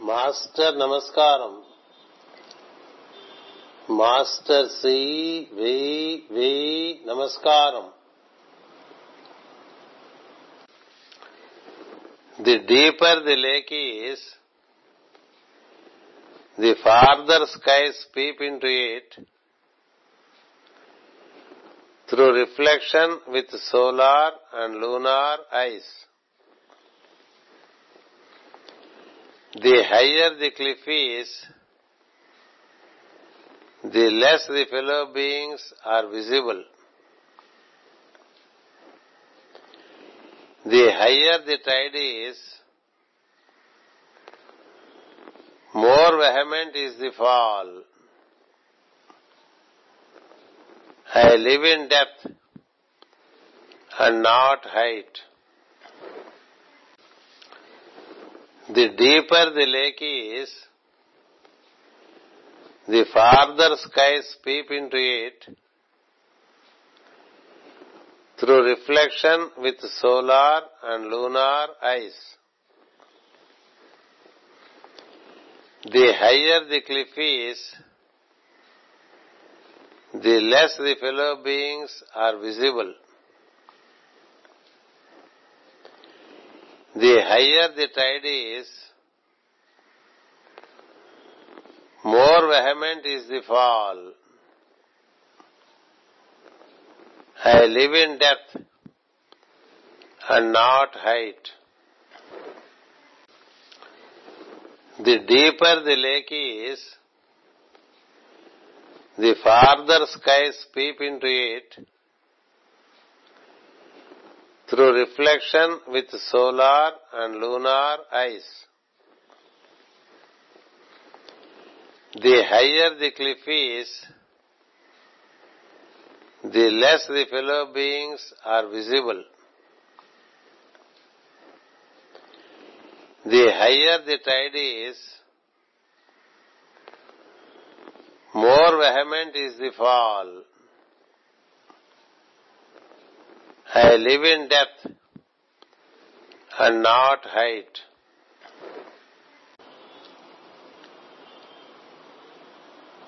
Master నమస్కారం master C వి వి నమస్కారం the deeper the lake is the farther skies peep into it through reflection with solar and lunar ice The higher the cliff is, the less the fellow beings are visible. The higher the tide is, more vehement is the fall. I live in depth and not height. The deeper the lake is, the farther skies peep into it through reflection with solar and lunar eyes. The higher the cliff is, the less the fellow beings are visible. The higher the tide is, more vehement is the fall. I live in depth and not height. The deeper the lake is, the farther skies peep into it through reflection with solar and lunar eyes. The higher the cliff is, the less the fellow beings are visible. The higher the tide is, more vehement is the fall. I live in depth and not height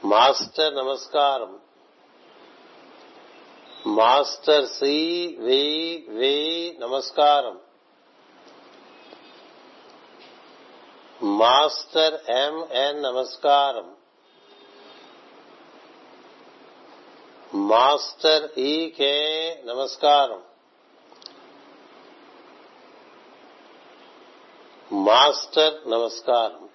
master నమస్కారం master C వెయ్యి వెయ్యి నమస్కారం master MN నమస్కారం master ఈకే నమస్కారం master నమస్కారం.